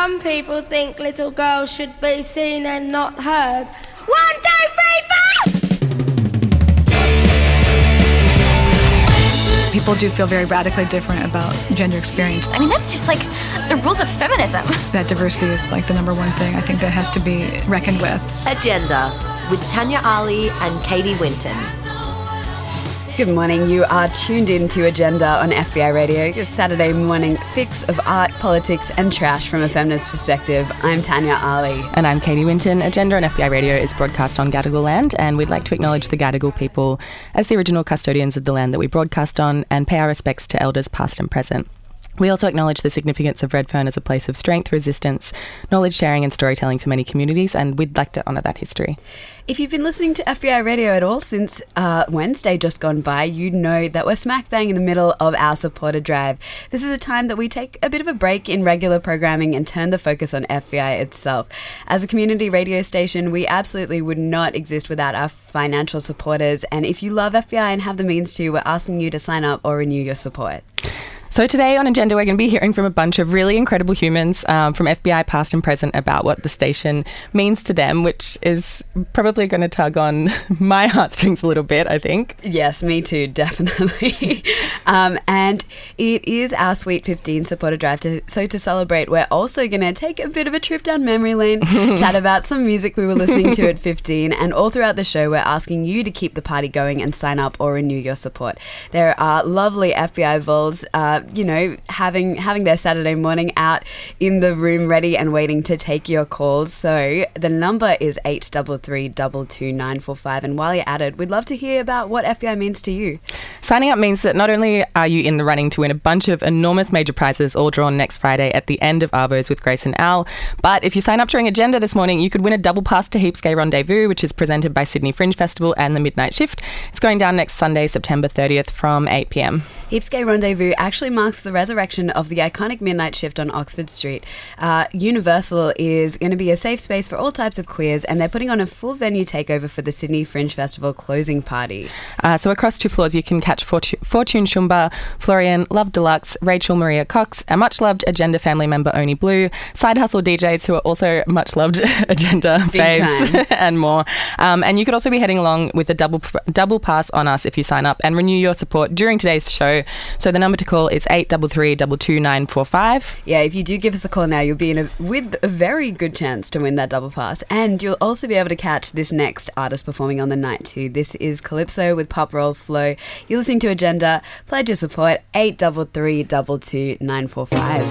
Some people think little girls should be seen and not heard. One, two, three, four! People do feel very radically different about gender experience. I mean, that's just like the rules of feminism. That diversity is like the number one thing I think that has to be reckoned with. Agenda with Tanya Ali and Katie Winton. Good morning. You are tuned in to Agenda on FBI Radio, your Saturday morning fix of art, politics, and trash from a feminist perspective. I'm Tanya Ali. And I'm Katie Winton. Agenda on FBI Radio is broadcast on Gadigal land, and we'd like to acknowledge the Gadigal people as the original custodians of the land that we broadcast on and pay our respects to elders past and present. We also acknowledge the significance of Redfern as a place of strength, resistance, knowledge sharing, and storytelling for many communities, and we'd like to honour that history. If you've been listening to FBI radio at all since uh, Wednesday just gone by, you know that we're smack bang in the middle of our supporter drive. This is a time that we take a bit of a break in regular programming and turn the focus on FBI itself. As a community radio station, we absolutely would not exist without our financial supporters. And if you love FBI and have the means to, we're asking you to sign up or renew your support. So, today on Agenda, we're going to be hearing from a bunch of really incredible humans um, from FBI past and present about what the station means to them, which is probably going to tug on my heartstrings a little bit, I think. Yes, me too, definitely. um, and it is our Sweet 15 supporter drive. To, so, to celebrate, we're also going to take a bit of a trip down memory lane, chat about some music we were listening to at 15, and all throughout the show, we're asking you to keep the party going and sign up or renew your support. There are lovely FBI vols. Uh, you know, having having their Saturday morning out in the room ready and waiting to take your calls. So the number is eight double three double two nine four five. And while you're at it, we'd love to hear about what FBI means to you. Signing up means that not only are you in the running to win a bunch of enormous major prizes all drawn next Friday at the end of Arvos with Grace and Al, but if you sign up during Agenda this morning, you could win a double pass to Heaps Gay Rendezvous, which is presented by Sydney Fringe Festival and the Midnight Shift. It's going down next Sunday, September 30th from 8 pm. Heaps Gay Rendezvous actually marks the resurrection of the iconic Midnight Shift on Oxford Street. Uh, Universal is going to be a safe space for all types of queers, and they're putting on a full venue takeover for the Sydney Fringe Festival closing party. Uh, so across two floors, you can catch Fortune, Fortune Shumba, Florian, Love Deluxe, Rachel Maria Cox, a much loved Agenda family member Oni Blue, Side Hustle DJs who are also much loved Agenda Big faves, and more. Um, and you could also be heading along with a double double pass on us if you sign up and renew your support during today's show. So the number to call is eight double three double two nine four five. Yeah, if you do give us a call now, you'll be in a, with a very good chance to win that double pass. And you'll also be able to catch this next artist performing on the night too. This is Calypso with Pop Roll Flow. You're listening to Agenda. Pledge your support, eight double three double two nine four five.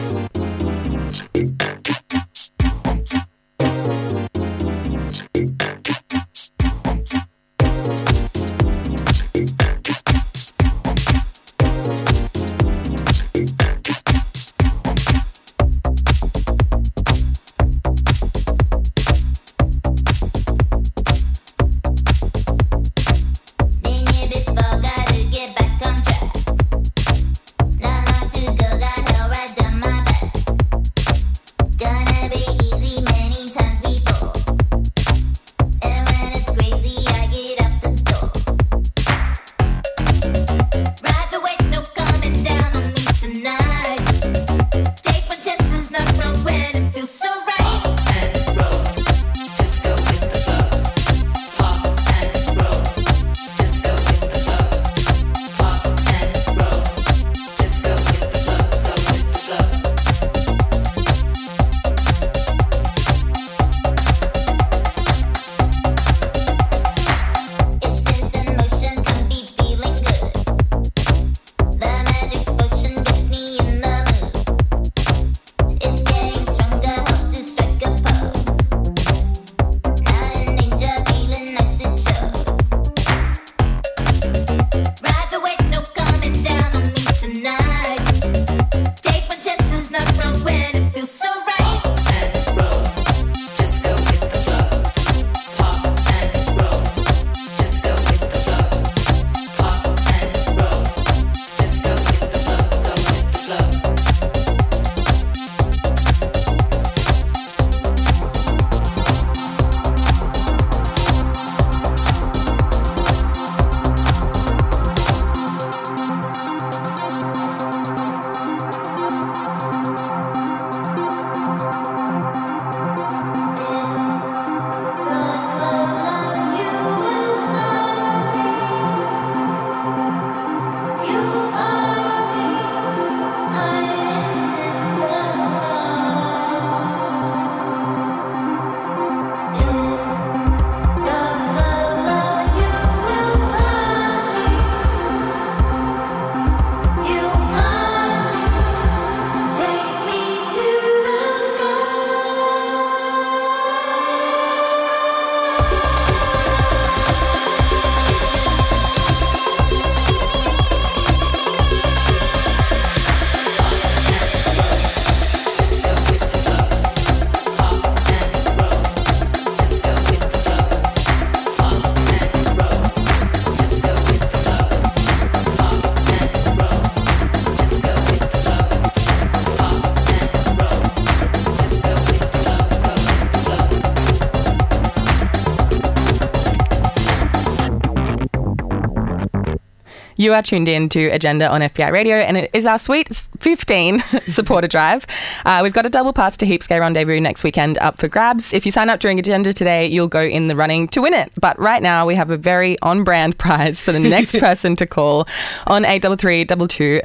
You are tuned in to Agenda on FBI Radio, and it is our sweet 15 supporter drive. Uh, we've got a double pass to Heaps Gay Rendezvous next weekend up for grabs. If you sign up during Agenda today, you'll go in the running to win it. But right now, we have a very on brand prize for the next person to call on 833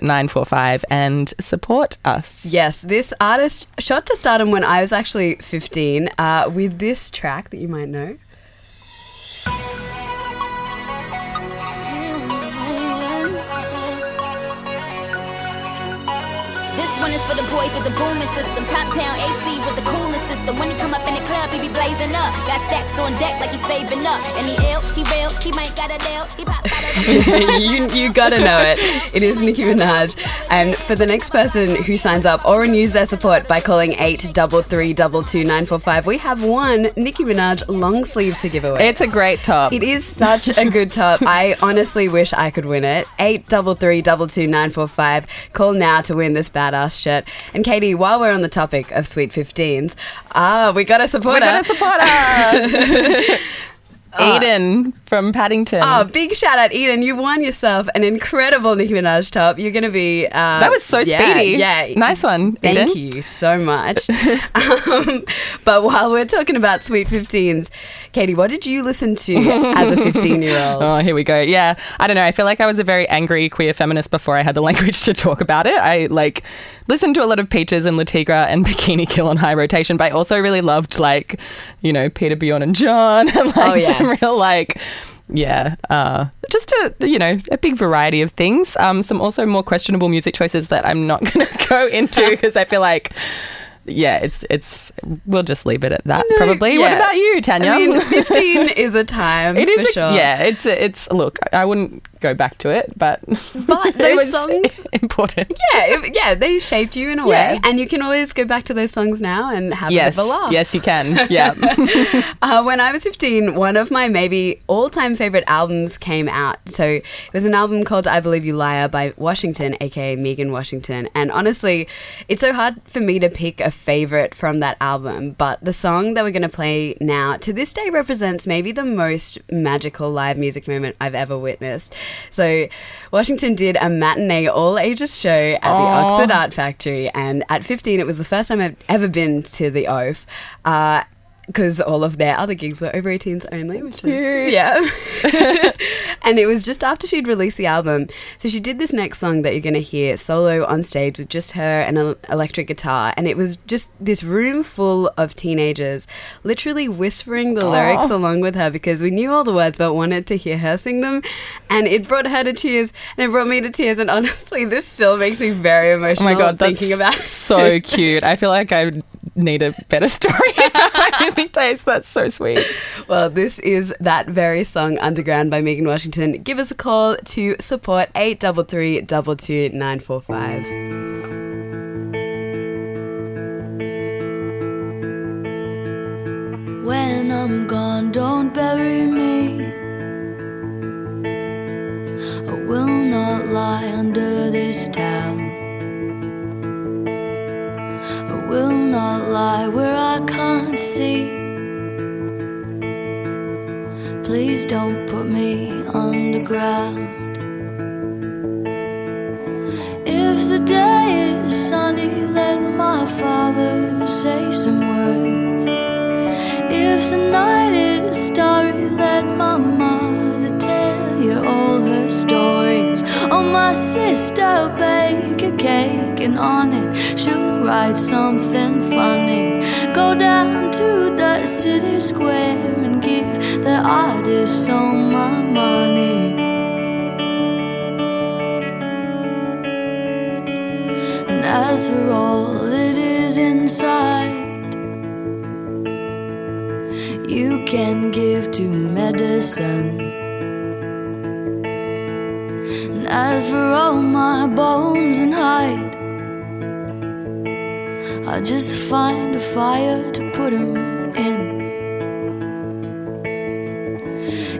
945 and support us. Yes, this artist shot to stardom when I was actually 15 uh, with this track that you might know. For the boys with the booming system. Top town AC with the coolest system. When he come up in the club, he be blazing up. Got stacks on deck like he's saving up. And he ill, he real, he might got a deal. He pop out you, you gotta know it. It is Nicki Minaj. And for the next person who signs up or renews their support by calling 833 we have one Nicki Minaj long sleeve to give away. It's a great top. It is such a good top. I honestly wish I could win it. 833 Call now to win this badass shirt. And Katie, while we're on the topic of Sweet 15s, ah, we got a supporter. We got a supporter. Eden from Paddington. Oh, big shout out, Eden. You won yourself an incredible Nicki Minaj top. You're going to be. Uh, that was so yeah, speedy. Yeah. Nice one. Eden. Thank you so much. um, but while we're talking about Sweet 15s, Katie, what did you listen to as a 15 year old? Oh, here we go. Yeah. I don't know. I feel like I was a very angry queer feminist before I had the language to talk about it. I like listened to a lot of Peaches and Le Tigre and Bikini Kill on high rotation, but I also really loved like, you know, Peter Bjorn and John and like Oh, yeah. some real like yeah, uh, just a you know a big variety of things. Um, some also more questionable music choices that I'm not going to go into because I feel like yeah, it's it's we'll just leave it at that No, probably. What about you, Tanya? I mean, 15 is a time. It is for a- sure. yeah, it's it's look, I wouldn't go back to it, but But those songs- important. Yeah, it- yeah, they shaped you in a Yeah. way, and you can always go back to those songs now and have Yes, a bit of a laugh. yes, you can. Yeah. Uh, when I was 15, one of my maybe all time favorite albums came out. So it was an album called I Believe You Liar by Washington, aka Megan Washington. And honestly, it's so hard for me to pick a favorite from that album. But the song that we're going to play now to this day represents maybe the most magical live music moment I've ever witnessed. So Washington did a matinee all ages show at the Aw. Oxford Art Factory. And at 15, it was the first time I've ever been to the Oaf. Uh, because all of their other gigs were over 18s only, which was Cute. yeah. and it was just after she'd released the album, so she did this next song that you're going to hear solo on stage with just her and an electric guitar, and it was just this room full of teenagers, literally whispering the lyrics oh. along with her because we knew all the words but wanted to hear her sing them, and it brought her to tears, and it brought me to tears, and honestly, this still makes me very emotional. Oh my god, that's thinking about it. so cute. I feel like I need a better story my music taste. That's so sweet. Well, this is that very song, Underground by Megan Washington. Give us a call to support 833 22945. When I'm gone, don't bury me. I will not lie under this town. I will not lie where I can't see. Please don't put me underground. If the day is sunny, let my father say some words. If the night is starry, let my mother my sister bake a cake, and on it she'll write something funny. Go down to the city square and give the artist all my money. And as for all that is inside, you can give to medicine. As for all my bones and hide, I'll just find a fire to put 'em in.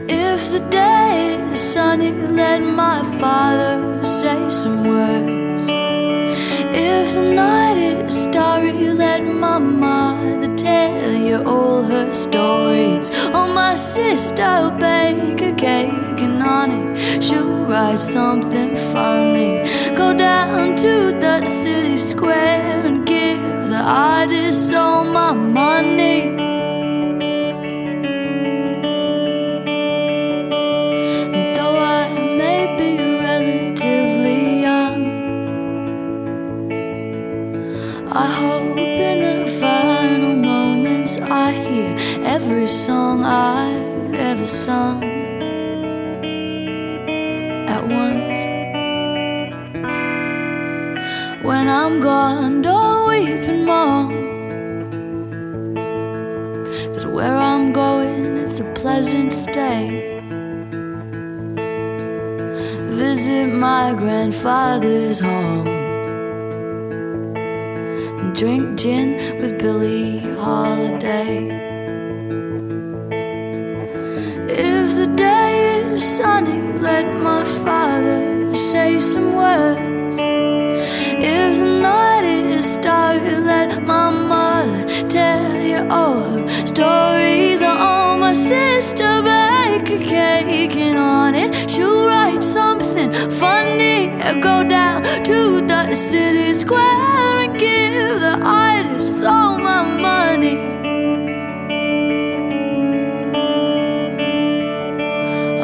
If the day is sunny, let my father say some words. If the night is starry, let my mother tell you all her stories. Oh, my sister bake a cake, and on it she'll write something funny. Go down to the city square and give the artist all my money. And though I may be relatively young, I hope in the final moments I hear every song I've ever sung gone, don't weep and mourn. Cause where I'm going, it's a pleasant stay. Visit my grandfather's home. And drink gin with Billie Holiday. If the day is sunny, let my father say some words. Her stories. Oh, my sister bake a cake, and on it she'll write something funny. And go down to the city square and give the artist all my money.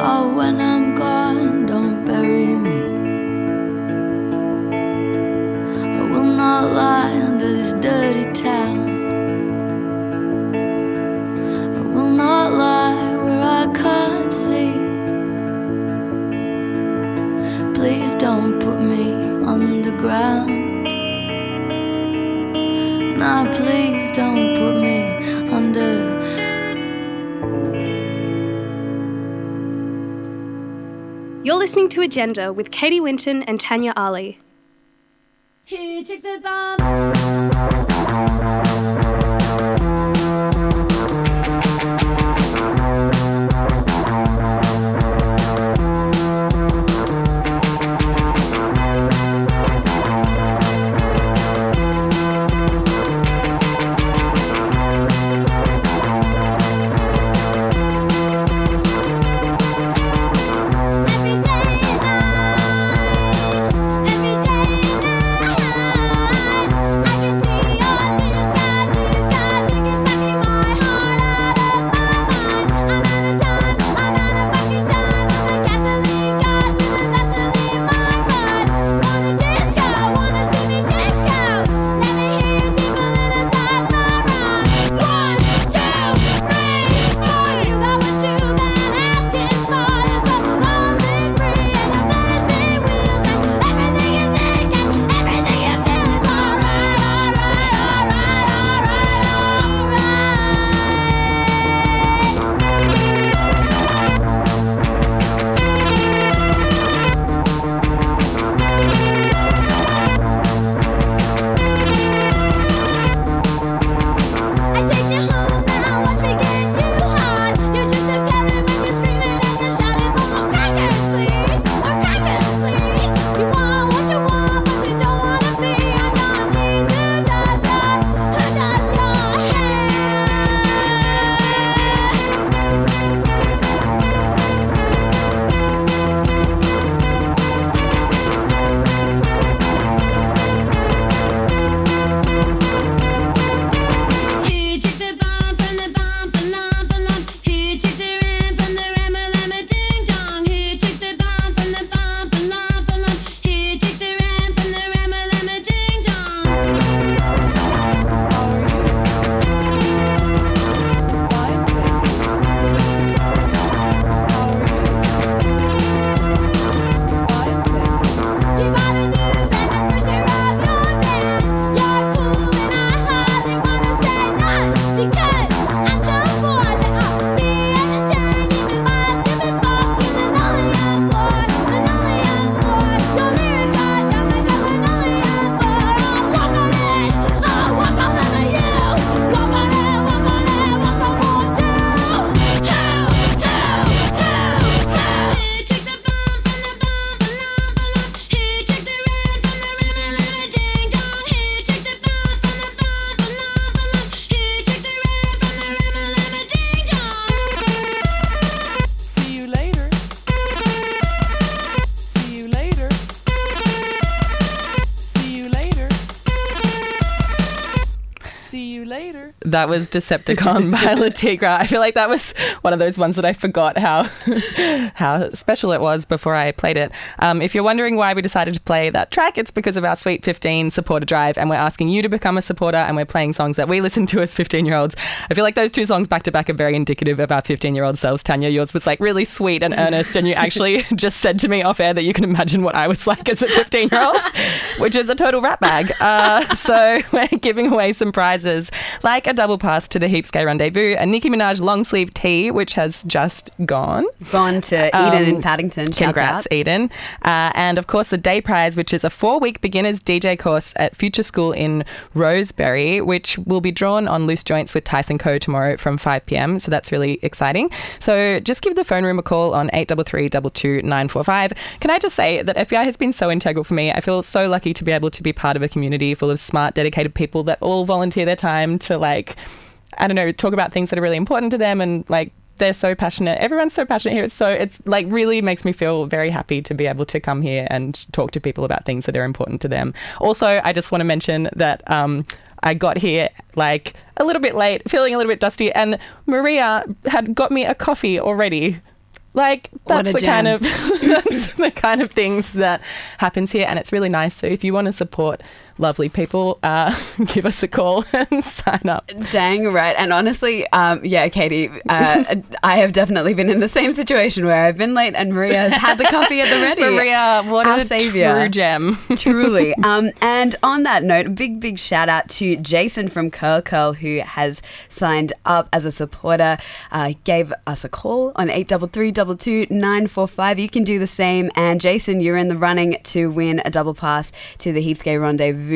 Oh, when I'm gone, don't bury me. I will not lie under this dirty don't put me under. You're listening to Agenda with Katie Winton and Tanya Ali. Here, take the bomb. That was Decepticon by Le Tigre. I feel like that was one of those ones that I forgot how how special it was before I played it. Um, if you're wondering why we decided to play that track, it's because of our Sweet 15 supporter drive, and we're asking you to become a supporter, and we're playing songs that we listen to as 15 year olds. I feel like those two songs back to back are very indicative of our 15 year old selves. Tanya, yours was like really sweet and earnest, and you actually just said to me off air that you can imagine what I was like as a 15 year old, which is a total rat bag. Uh, so we're giving away some prizes like a double pass to the Heaps Gay Rendezvous, a Nicki Minaj long sleeve tee, which has just gone. Gone to Eden Um, in Paddington. Congrats, out. Eden. Uh, and of course, the day prize, which is a four week beginners DJ course at Future School in Rosebery, which will be drawn on Loose Joints with Tyson Koh tomorrow from 5 pm. So that's really exciting. So just give the phone room a call on 833 945. Can I just say that FBI has been so integral for me? I feel so lucky to be able to be part of a community full of smart, dedicated people that all volunteer their time to, like, I don't know, talk about things that are really important to them and like they're so passionate. Everyone's so passionate here. It's so it's like really makes me feel very happy to be able to come here and talk to people about things that are important to them. Also, I just want to mention that um, I got here like a little bit late, feeling a little bit dusty, and Maria had got me a coffee already. Like that's the kind of that's the kind of things that happens here, and it's really nice. So if you want to support lovely people, uh, give us a call and sign up. Dang right. And honestly, um, yeah, Katie, uh, I have definitely been in the same situation where I've been late and Maria has had the coffee at the ready. Maria, what Our a savior. true gem. Truly. Um, and on that note, big, big shout out to Jason from Curl Curl who has signed up as a supporter. Uh, gave us a call on 833 You can do the same. And Jason, you're in the running to win a double pass to the Heaps Gay Rendezvous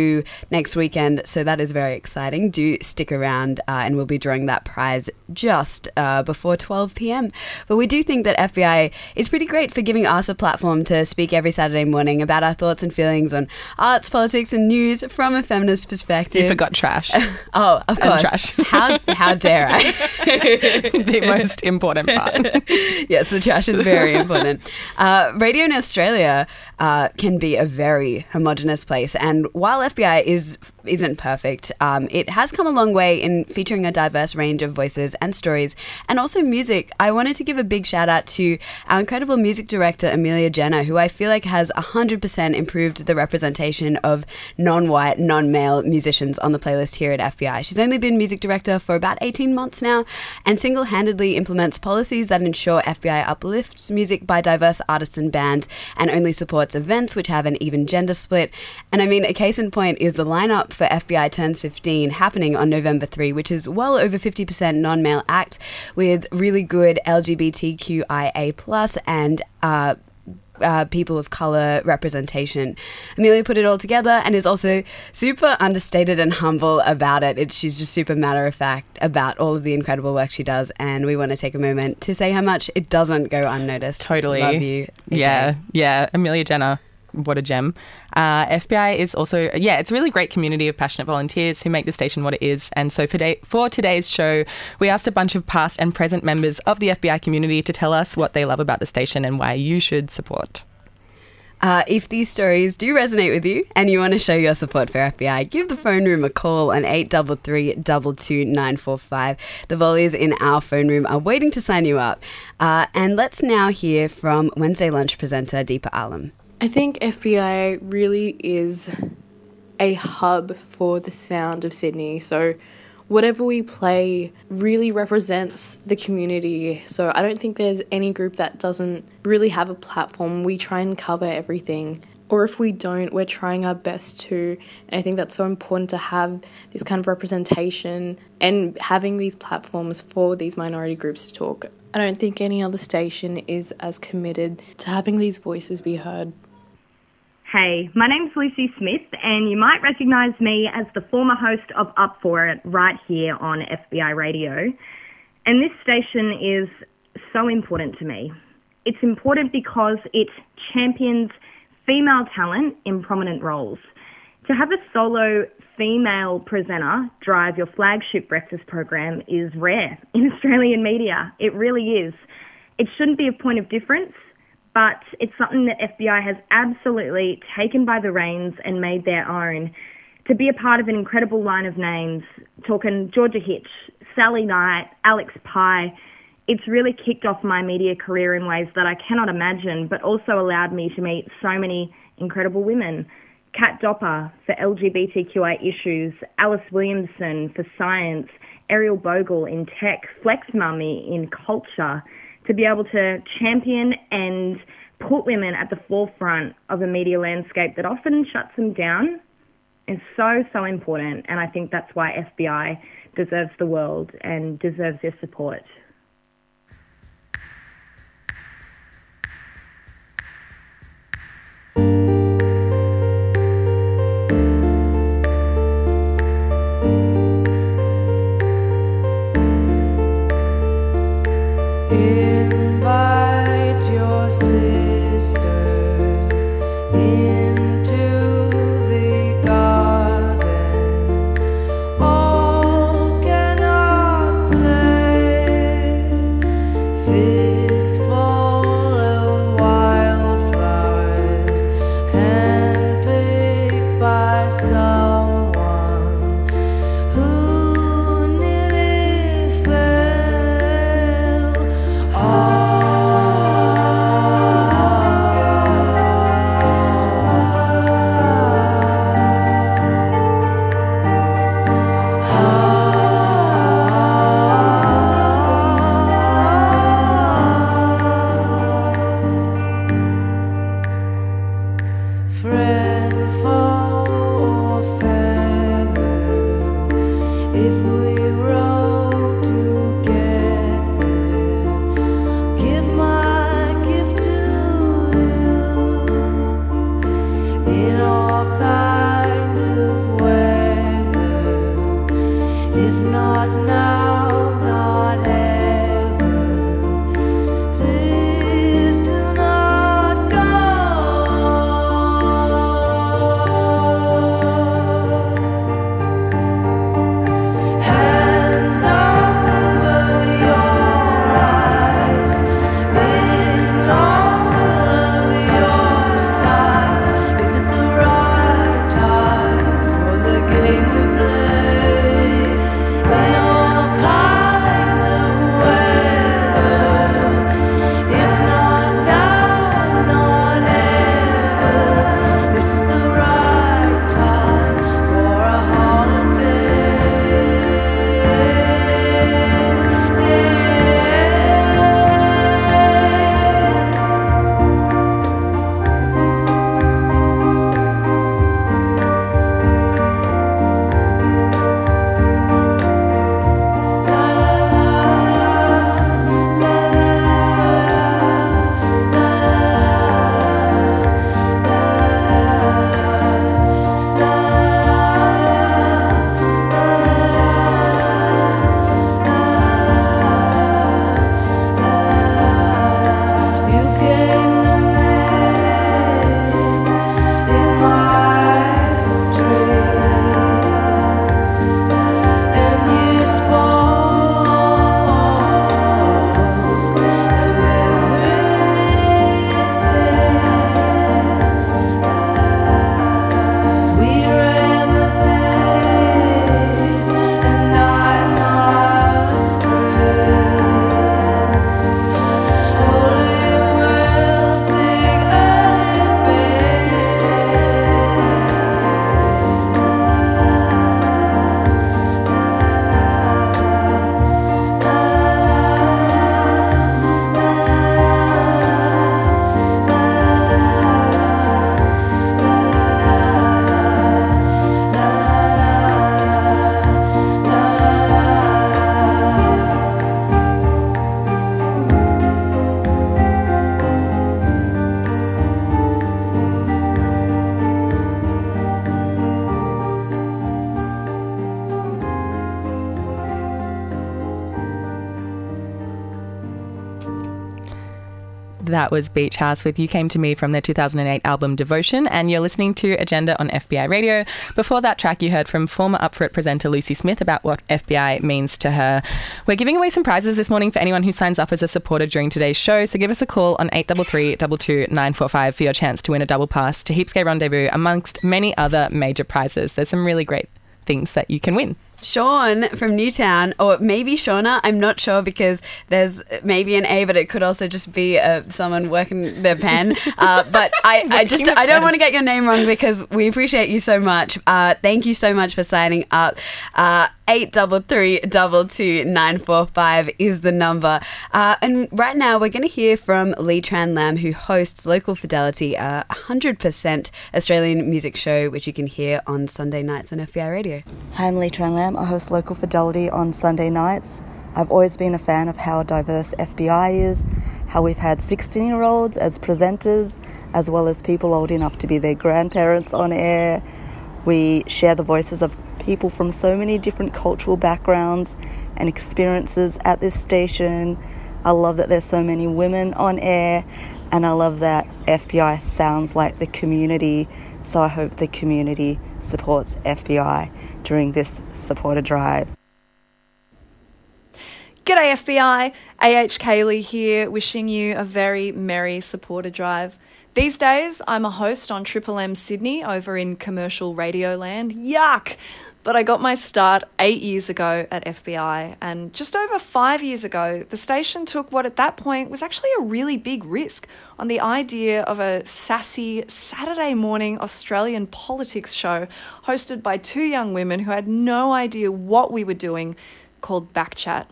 next weekend. So that is very exciting. Do stick around uh, and we'll be drawing that prize just uh, before 12 p.m. But we do think that FBI is pretty great for giving us a platform to speak every Saturday morning about our thoughts and feelings on arts, politics, and news from a feminist perspective. You forgot trash. Oh, of And course. trash. How how dare I? the most important part. yes, the trash is very important. Uh, radio in Australia uh, can be a very homogenous place, and while FBI is isn't perfect, um, it has come a long way in featuring a diverse range of voices and stories, and also music. I wanted to give a big shout out to our incredible music director Amelia Jenner, who I feel like has hundred percent improved the representation of non-white, non-male musicians on the playlist here at FBI. She's only been music director for about eighteen months now, and single-handedly implements policies that ensure FBI uplifts music by diverse artists and bands, and only supports events which have an even gender split. And I mean, a case in point is the lineup for FBI Turns 15 happening on November 3, which is well over 50% non-male act with really good LGBTQIA plus and uh, uh, people of color representation. Amelia put it all together and is also super understated and humble about it. it. She's just super matter of fact about all of the incredible work she does, and we want to take a moment to say how much it doesn't go unnoticed. Totally. Love you. Yeah, yeah. Amelia Jenner, what a gem. Uh, FBI is also, yeah, it's a really great community of passionate volunteers who make the station what it is. And so for, day, for today's show, we asked a bunch of past and present members of the FBI community to tell us what they love about the station and why you should support. Uh, if these stories do resonate with you and you want to show your support for FBI, give the phone room a call on 833 The volleys in our phone room are waiting to sign you up. Uh, and let's now hear from Wednesday Lunch presenter Deepa Alam. I think FBI really is a hub for the sound of Sydney. So whatever we play really represents the community. So I don't think there's any group that doesn't really have a platform. We try and cover everything. Or if we don't, we're trying our best to. And I think that's so important to have this kind of representation and having these platforms for these minority groups to talk. I don't think any other station is as committed to having these voices be heard. Hey, my name's Lucy Smith, and you might recognise me as the former host of Up For It right here on FBI Radio. And this station is so important to me. It's important because it champions female talent in prominent roles. To have a solo female presenter drive your flagship breakfast program is rare in Australian media. It really is. It shouldn't be a point of difference, but it's something that FBI has absolutely taken by the reins and made their own. to be a part of an incredible line of names, talking Georgia Hitch, Sally Knight, Alex Pye. It's really kicked off my media career in ways that I cannot imagine, but also allowed me to meet so many incredible women. Kat Dopper for LGBTQI issues, Alice Williamson for science, Ariel Bogle in tech, Flex Mami in culture, to be able to champion and put women at the forefront of a media landscape that often shuts them down is so, so important. And I think that's why FBI deserves the world and deserves your support. That was Beach House with You Came to Me from their 2008 album Devotion, and you're listening to Agenda on FBI Radio. Before that track, you heard from former Up For It presenter Lucy Smith about what FBI means to her. We're giving away some prizes this morning for anyone who signs up as a supporter during today's show, so give us a call on 833 22 945 for your chance to win a double pass to Heaps Gay Rendezvous, amongst many other major prizes. There's some really great things that you can win. Sean from Newtown, or maybe Shauna, I'm not sure because there's maybe an A, but it could also just be uh, someone working their pen. Uh, but I, I just I don't want to get your name wrong because we appreciate you so much. Uh, thank you so much for signing up. Eight double three double two nine four five is the number. Uh, and right now we're going to hear from Lee Tran Lam, who hosts Local Fidelity, a hundred percent Australian music show, which you can hear on Sunday nights on FBI Radio. Hi, I'm Lee Tran Lam. I host Local Fidelity on Sunday nights. I've always been a fan of how diverse FBI is, how we've had 16 year olds as presenters, as well as people old enough to be their grandparents on air. We share the voices of people from so many different cultural backgrounds and experiences at this station. I love that there's so many women on air, and I love that FBI sounds like the community. So I hope the community supports FBI during this supporter drive. G'day FBI, AH Cayley here, wishing you a very merry supporter drive. These days, I'm a host on Triple M Sydney over in commercial radio land. Yuck! But I got my start eight years ago at FBI, and just over five years ago, the station took what at that point was actually a really big risk on the idea of a sassy Saturday morning Australian politics show hosted by two young women who had no idea what we were doing called Backchat.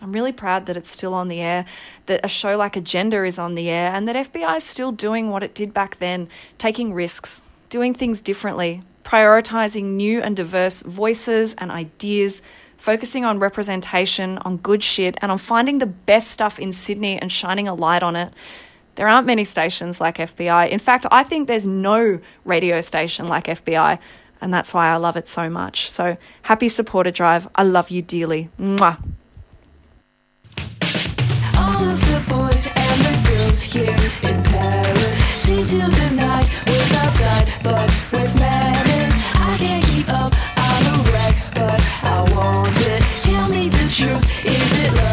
I'm really proud that it's still on the air, that a show like Agenda is on the air, and that FBI is still doing what it did back then, taking risks, doing things differently, prioritizing new and diverse voices and ideas, focusing on representation, on good shit, and on finding the best stuff in Sydney and shining a light on it. There aren't many stations like FBI. In fact, I think there's no radio station like FBI, and that's why I love it so much. So happy supporter drive. I love you dearly. Mwah. Here in Paris see to the night with outside, but with madness. Up. I'm a wreck, but I want it. Tell me the truth. Is it love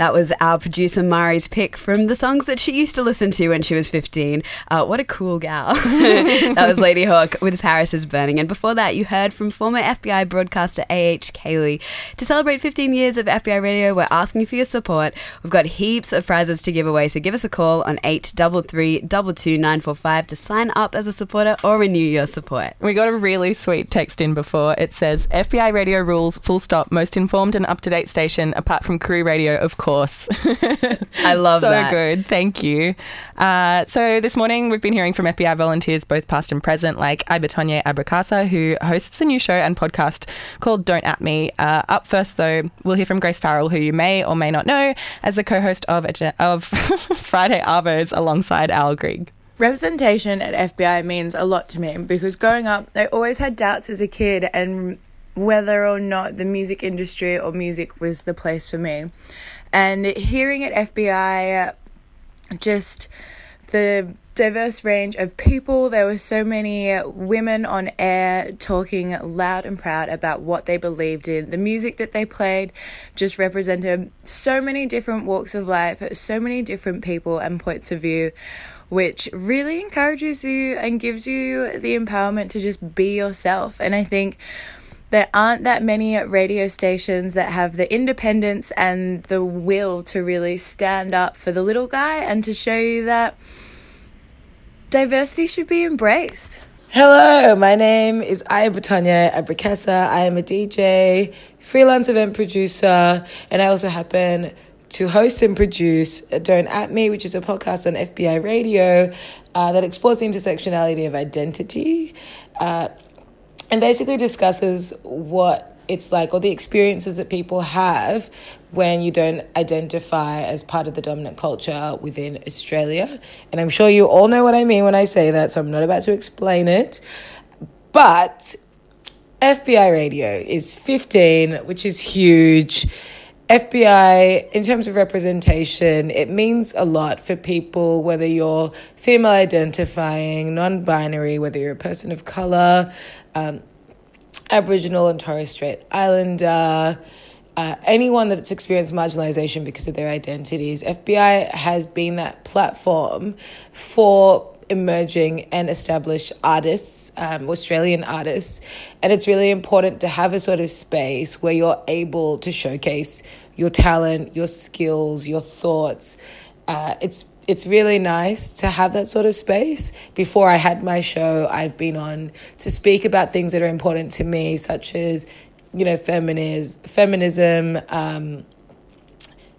That was our producer Mari's pick from the songs that she used to listen to when she was 15. Uh, what a cool gal. that was Ladyhawke with Paris is Burning. And before that, you heard from former FBI broadcaster A.H. Cayley. To celebrate 15 years of FBI radio, we're asking for your support. We've got heaps of prizes to give away, so give us a call on 833 22945 to sign up as a supporter or renew your support. We got a really sweet text in before. It says FBI radio rules, full stop, most informed and up to date station, apart from crew radio, of course. I love so that. good. Thank you. Uh, so this morning we've been hearing from FBI volunteers, both past and present, like Ayebatonye Abrakasa, who hosts a new show and podcast called Don't At Me. Uh, up first, though, we'll hear from Grace Farrell, who you may or may not know as the co-host of, of Friday Arvos alongside Al Grigg. Representation at FBI means a lot to me because growing up, I always had doubts as a kid and whether or not the music industry or music was the place for me. And hearing at FBI just the diverse range of people. There were so many women on air talking loud and proud about what they believed in. The music that they played just represented so many different walks of life, so many different people and points of view. Which really encourages you and gives you the empowerment to just be yourself. And I think there aren't that many radio stations that have the independence and the will to really stand up for the little guy and to show you that diversity should be embraced. Hello, my name is Ayebatonye. I am a DJ, freelance event producer, and I also happen to host and produce Don't At Me, which is a podcast on FBI radio uh, that explores the intersectionality of identity. Uh, and basically discusses what it's like or the experiences that people have when you don't identify as part of the dominant culture within Australia. And I'm sure you all know what I mean when I say that, so I'm not about to explain it. But FBI radio is 15, which is huge. FBI, in terms of representation, it means a lot for people, whether you're female identifying, non binary, whether you're a person of color, um, Aboriginal and Torres Strait Islander, uh, anyone that's experienced marginalization because of their identities. FBI has been that platform for emerging and established artists, um, Australian artists. And it's really important to have a sort of space where you're able to showcase your talent, your skills, your thoughts. Uh, it's it's really nice to have that sort of space. Before I had my show, I've been on to speak about things that are important to me, such as, you know, feminis- feminism, um,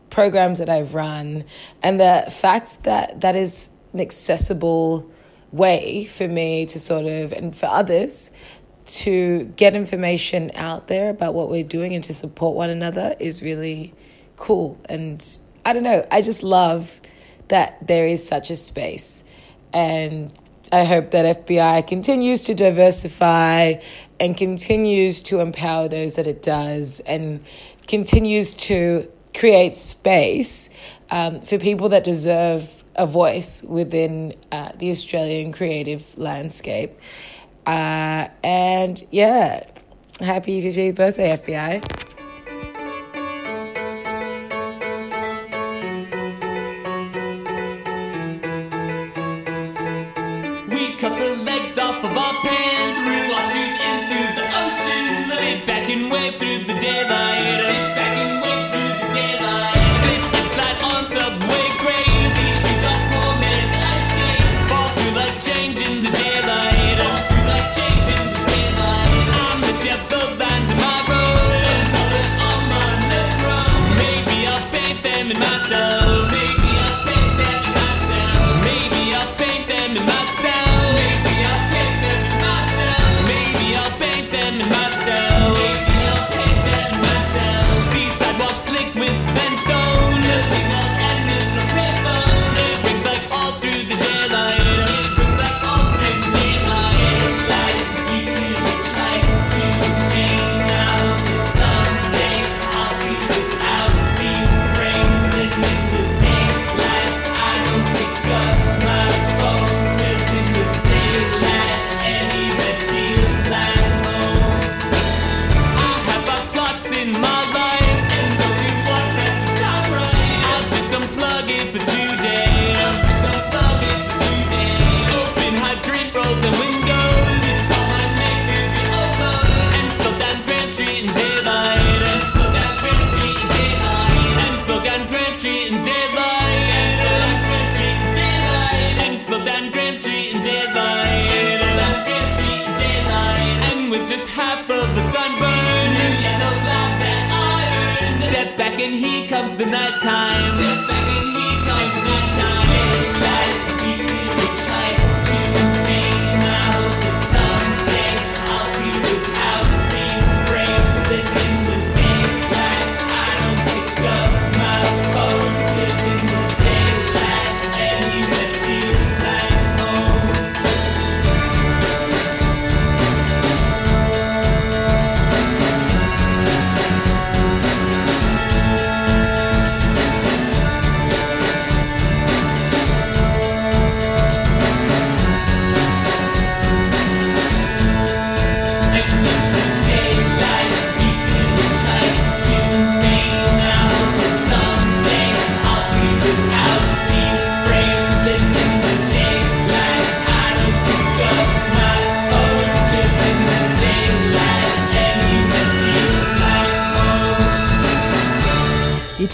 programs that I've run, and the fact that that is an accessible way for me to sort of, and for others, to get information out there about what we're doing and to support one another is really cool. And I don't know, I just love that there is such a space. And I hope that FBI continues to diversify and continues to empower those that it does and continues to create space um, for people that deserve a voice within uh, the Australian creative landscape. Uh, and yeah, happy 50th birthday, FBI.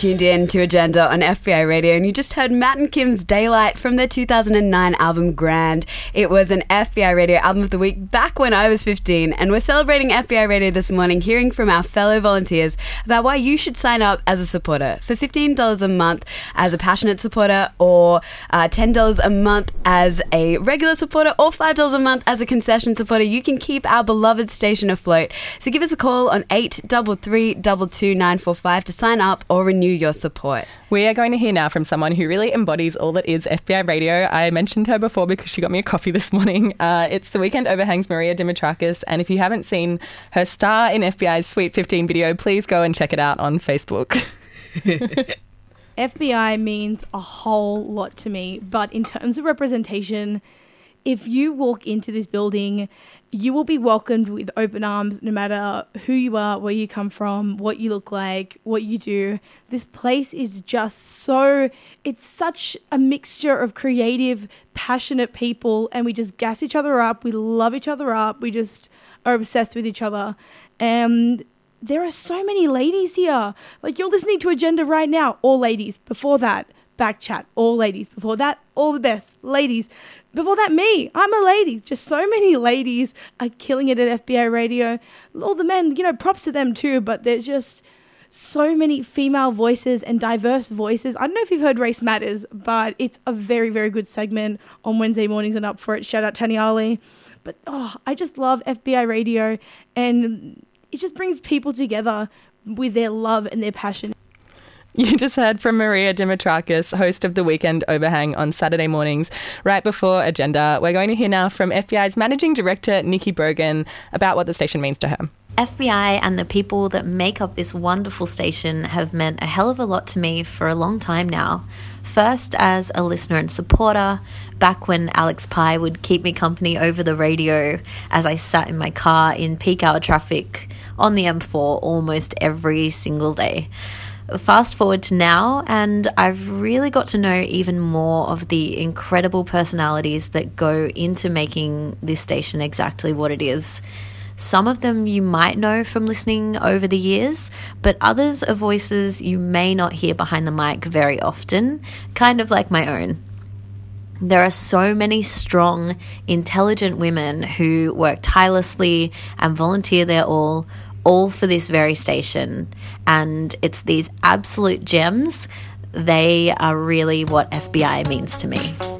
Tuned in to Agenda on FBI Radio, and you just heard Matt and Kim's Daylight from their 2009 album Grand. It was an FBI Radio Album of the Week back when I was 15, and we're celebrating FBI Radio this morning, hearing from our fellow volunteers about why you should sign up as a supporter for $15 a month as a passionate supporter, or uh, $10 a month as a regular supporter, or $5 a month as a concession supporter. You can keep our beloved station afloat. So give us a call on 833 22945 to sign up or renew your support. We are going to hear now from someone who really embodies all that is FBI radio. I mentioned her before because she got me a coffee this morning. Uh, it's The Weekend Overhangs Maria Dimitriakis. And if you haven't seen her star in FBI's Sweet 15 video, please go and check it out on Facebook. FBI means a whole lot to me, but in terms of representation, if you walk into this building, you will be welcomed with open arms no matter who you are, where you come from, what you look like, what you do. This place is just so, it's such a mixture of creative, passionate people, and we just gas each other up. We love each other up. We just are obsessed with each other. And there are so many ladies here. Like you're listening to Agenda right now, all ladies. Before that, back chat, all ladies. Before that, all the best ladies. Before that, me, I'm a lady. Just so many ladies are killing it at FBI radio. All the men, you know, props to them too, but there's just so many female voices and diverse voices. I don't know if you've heard Race Matters, but it's a very, very good segment on Wednesday mornings and up for it. Shout out Tanya Ali. But oh, I just love FBI radio and it just brings people together with their love and their passion. You just heard from Maria Dimitriakis, host of the Weekend Overhang on Saturday mornings, right before Agenda. We're going to hear now from FBI's Managing Director, Nikki Brogan, about what the station means to her. FBI and the people that make up this wonderful station have meant a hell of a lot to me for a long time now. First, as a listener and supporter, back when Alex Pye would keep me company over the radio as I sat in my car in peak hour traffic on the M4 almost every single day. Fast forward to now, and I've really got to know even more of the incredible personalities that go into making this station exactly what it is. Some of them you might know from listening over the years, but others are voices you may not hear behind the mic very often, kind of like my own. There are so many strong, intelligent women who work tirelessly and volunteer their all, all for this very station. And it's these absolute gems. They are really what FBI means to me.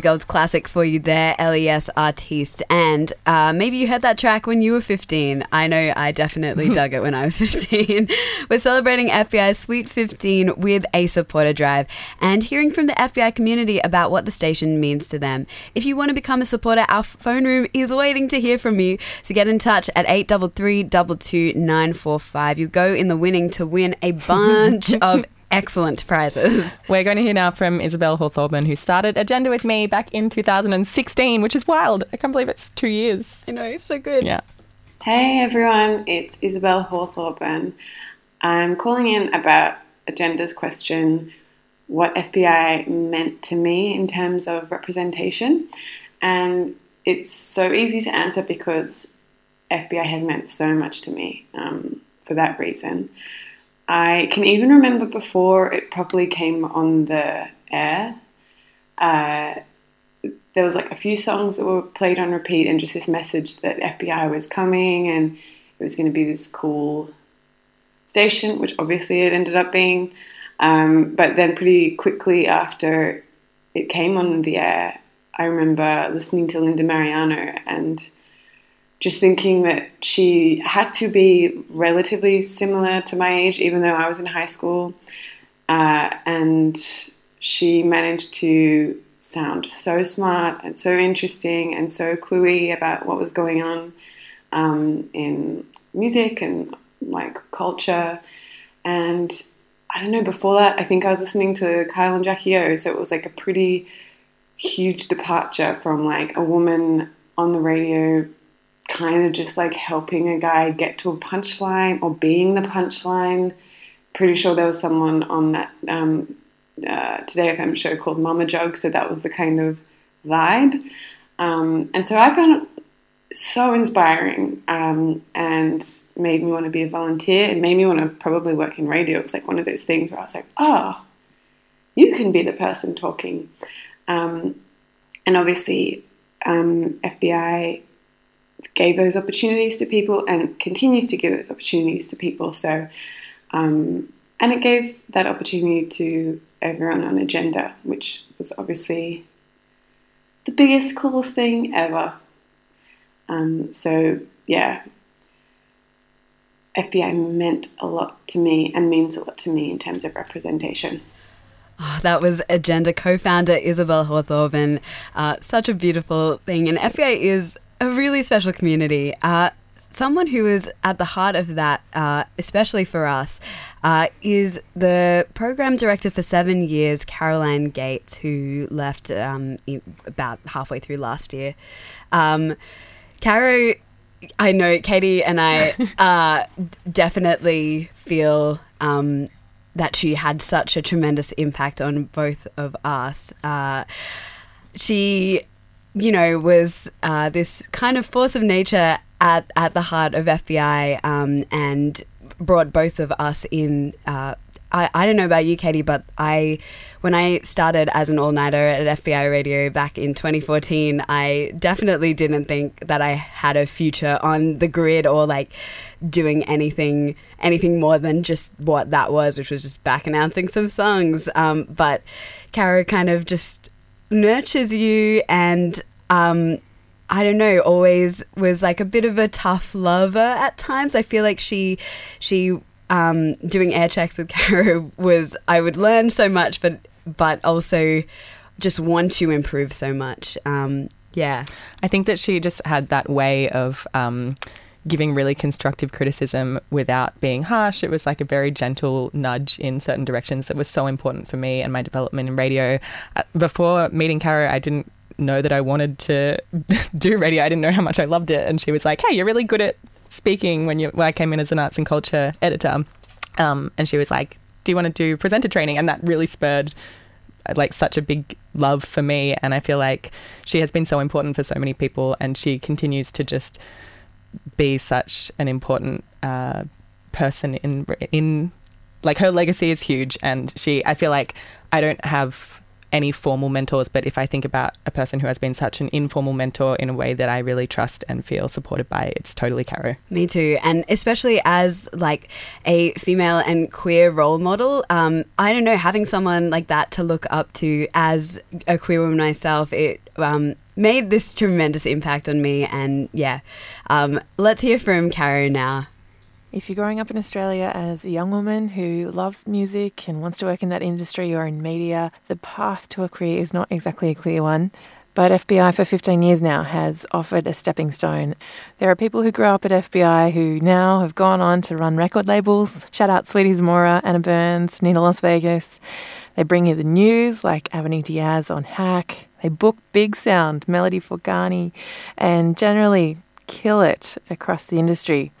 Gold's classic for you there, LES Artiste. And uh, maybe you heard that track when you were 15. I know I definitely dug it when I was 15. We're celebrating FBI's Sweet 15 with a supporter drive and hearing from the FBI community about what the station means to them. If you want to become a supporter, our phone room is waiting to hear from you. So get in touch at 833 945. You go in the winning to win a bunch of excellent prizes. We're going to hear now from Isabelle Hore-Thorburn, who started Agenda with me back in 2016, which is wild. I can't believe it's two years. I know, it's so good. Yeah. Hey everyone, it's Isabelle Hore-Thorburn. I'm calling in about Agenda's question what FBI meant to me in terms of representation. And it's so easy to answer because FBI has meant so much to me um, for that reason. I can even remember before it probably came on the air. Uh, there was like a few songs that were played on repeat, and just this message that FBI was coming and it was going to be this cool station, which obviously it ended up being. Um, but then, pretty quickly after it came on the air, I remember listening to Linda Marigliano and just thinking that she had to be relatively similar to my age, even though I was in high school. Uh, and she managed to sound so smart and so interesting and so cluey about what was going on um, in music and like culture. And I don't know, before that, I think I was listening to Kyle and Jackie O, so it was like a pretty huge departure from like a woman on the radio kind of just like helping a guy get to a punchline or being the punchline. Pretty sure there was someone on that um, uh, Today FM show called Mama Jug, so that was the kind of vibe. Um, and so I found it so inspiring um, and made me want to be a volunteer. It made me want to probably work in radio. It was like one of those things where I was like, oh, you can be the person talking. Um, and obviously, um, FBI gave those opportunities to people and continues to give those opportunities to people. So, um, and it gave that opportunity to everyone on Agenda, which was obviously the biggest, coolest thing ever. Um, so, yeah, FBI meant a lot to me and means a lot to me in terms of representation. Oh, that was Agenda co founder Isabelle Hore-Thorburn. Uh, such a beautiful thing. And FBI is a really special community. Uh, someone who is at the heart of that, uh, especially for us, uh, is the program director for seven years, Caroline Gates, who left um, about halfway through last year. Um, Caro, I know Katie and I uh, definitely feel. Um, that she had such a tremendous impact on both of us. Uh, she you know, was uh, this kind of force of nature at, at the heart of FBI um, and brought both of us in. Uh, I, I don't know about you, Katie, but I, when I started as an all nighter at FBI Radio back in 2014, I definitely didn't think that I had a future on the grid or like doing anything anything more than just what that was, which was just back announcing some songs. Um, but Kara kind of just nurtures you and um, I don't know, always was like a bit of a tough lover at times. I feel like she she um, doing air checks with Caro was I would learn so much, but but also just want to improve so much. Um, yeah, I think that she just had that way of. Um, giving really constructive criticism without being harsh. It was like a very gentle nudge in certain directions that was so important for me and my development in radio. Uh, before meeting Caro, I didn't know that I wanted to do radio. I didn't know how much I loved it. And she was like, "Hey, you're really good at speaking." When you when I came in as an arts and culture editor, um, and she was like, "Do you want to do presenter training?" And that really spurred like such a big love for me. And I feel like she has been so important for so many people, and she continues to just be such an important uh, person in in like her legacy is huge and she i feel like i don't have any formal mentors, but if I think about a person who has been such an informal mentor in a way that I really trust and feel supported by, it's totally Caro. Me too, and especially as like a female and queer role model, um, I don't know, having someone like that to look up to as a queer woman myself, it um, made this tremendous impact on me. And yeah, um, let's hear from Caro now. If you're growing up in Australia as a young woman who loves music and wants to work in that industry or in media, the path to a career is not exactly a clear one. But FBI for 15 years now has offered a stepping stone. There are people who grew up at FBI who now have gone on to run record labels. Shout out Sweetie Zamora, Anna Burns, Nina Las Vegas. They bring you the news like Avani Dias on Hack. They book BIGSOUND, Melody Forgani, and generally kill it across the industry.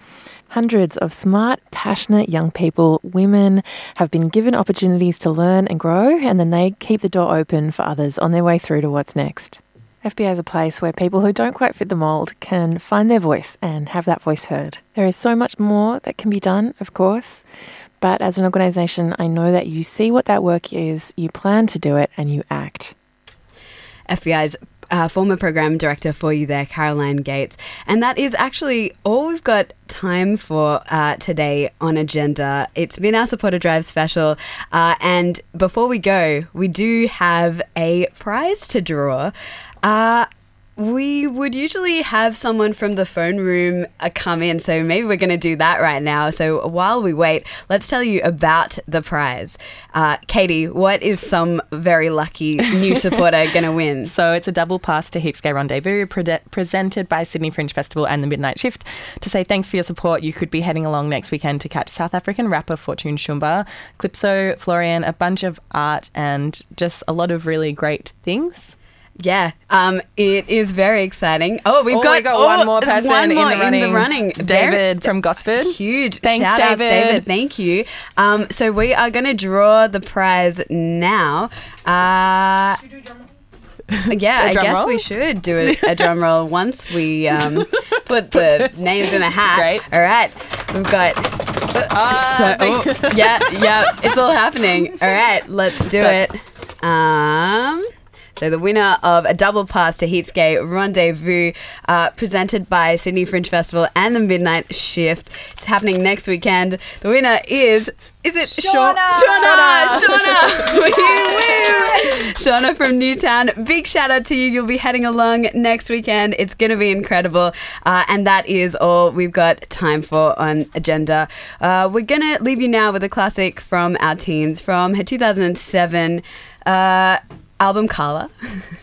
Hundreds of smart, passionate young people, women, have been given opportunities to learn and grow, and then they keep the door open for others on their way through to what's next. FBI is a place where people who don't quite fit the mould can find their voice and have that voice heard. There is so much more that can be done, of course, but as an organisation, I know that you see what that work is, you plan to do it, and you act. FBI's uh, former program director for you there, Caroline Gates. And that is actually all we've got time for uh, today on Agenda. It's been our Supporter Drive special. Uh, and before we go, we do have a prize to draw. We would usually have someone from the phone room uh, come in, so maybe we're going to do that right now. So while we wait, let's tell you about the prize. Uh, Katie, what is some very lucky new supporter going to win? So it's a double pass to Heaps Gay Rendezvous pre- presented by Sydney Fringe Festival and the Midnight Shift. To say thanks for your support, you could be heading along next weekend to catch South African rapper Fortune Shumba, Calypso, Florian, a bunch of art, and just a lot of really great things. Yeah, um, it is very exciting. Oh, we've Oh, got, we got oh, one more person one in the running. running. David Very- from Gosford. Huge. Thanks, Shout David. David. Thank you. Um, so we are going to draw the prize now. Uh, yeah, A I guess roll? we should do a, a drum roll once we um, put the names in the hat. Great. All right, we've got. Ah, so, oh, yeah, yeah, it's all happening. All right, let's do That's- it. Um, so the winner of a double pass to Heaps Gay Rendezvous, uh, presented by Sydney Fringe Festival and the Midnight Shift. It's happening next weekend. The winner is is it Shauna? Shauna, Shauna, Woo, woo. Shauna from Newtown. Big shout out to you. You'll be heading along next weekend. It's going to be incredible. Uh, and that is all we've got time for on agenda. Uh, we're going to leave you now with a classic from our teens from her 2007 uh, album Kala.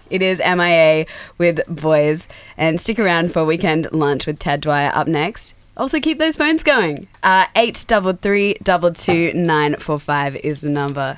It is MIA with Boyz. And stick around for weekend lunch with Ted Dwyer up next. Also, keep those phones going. Uh, 833 22945 is the number.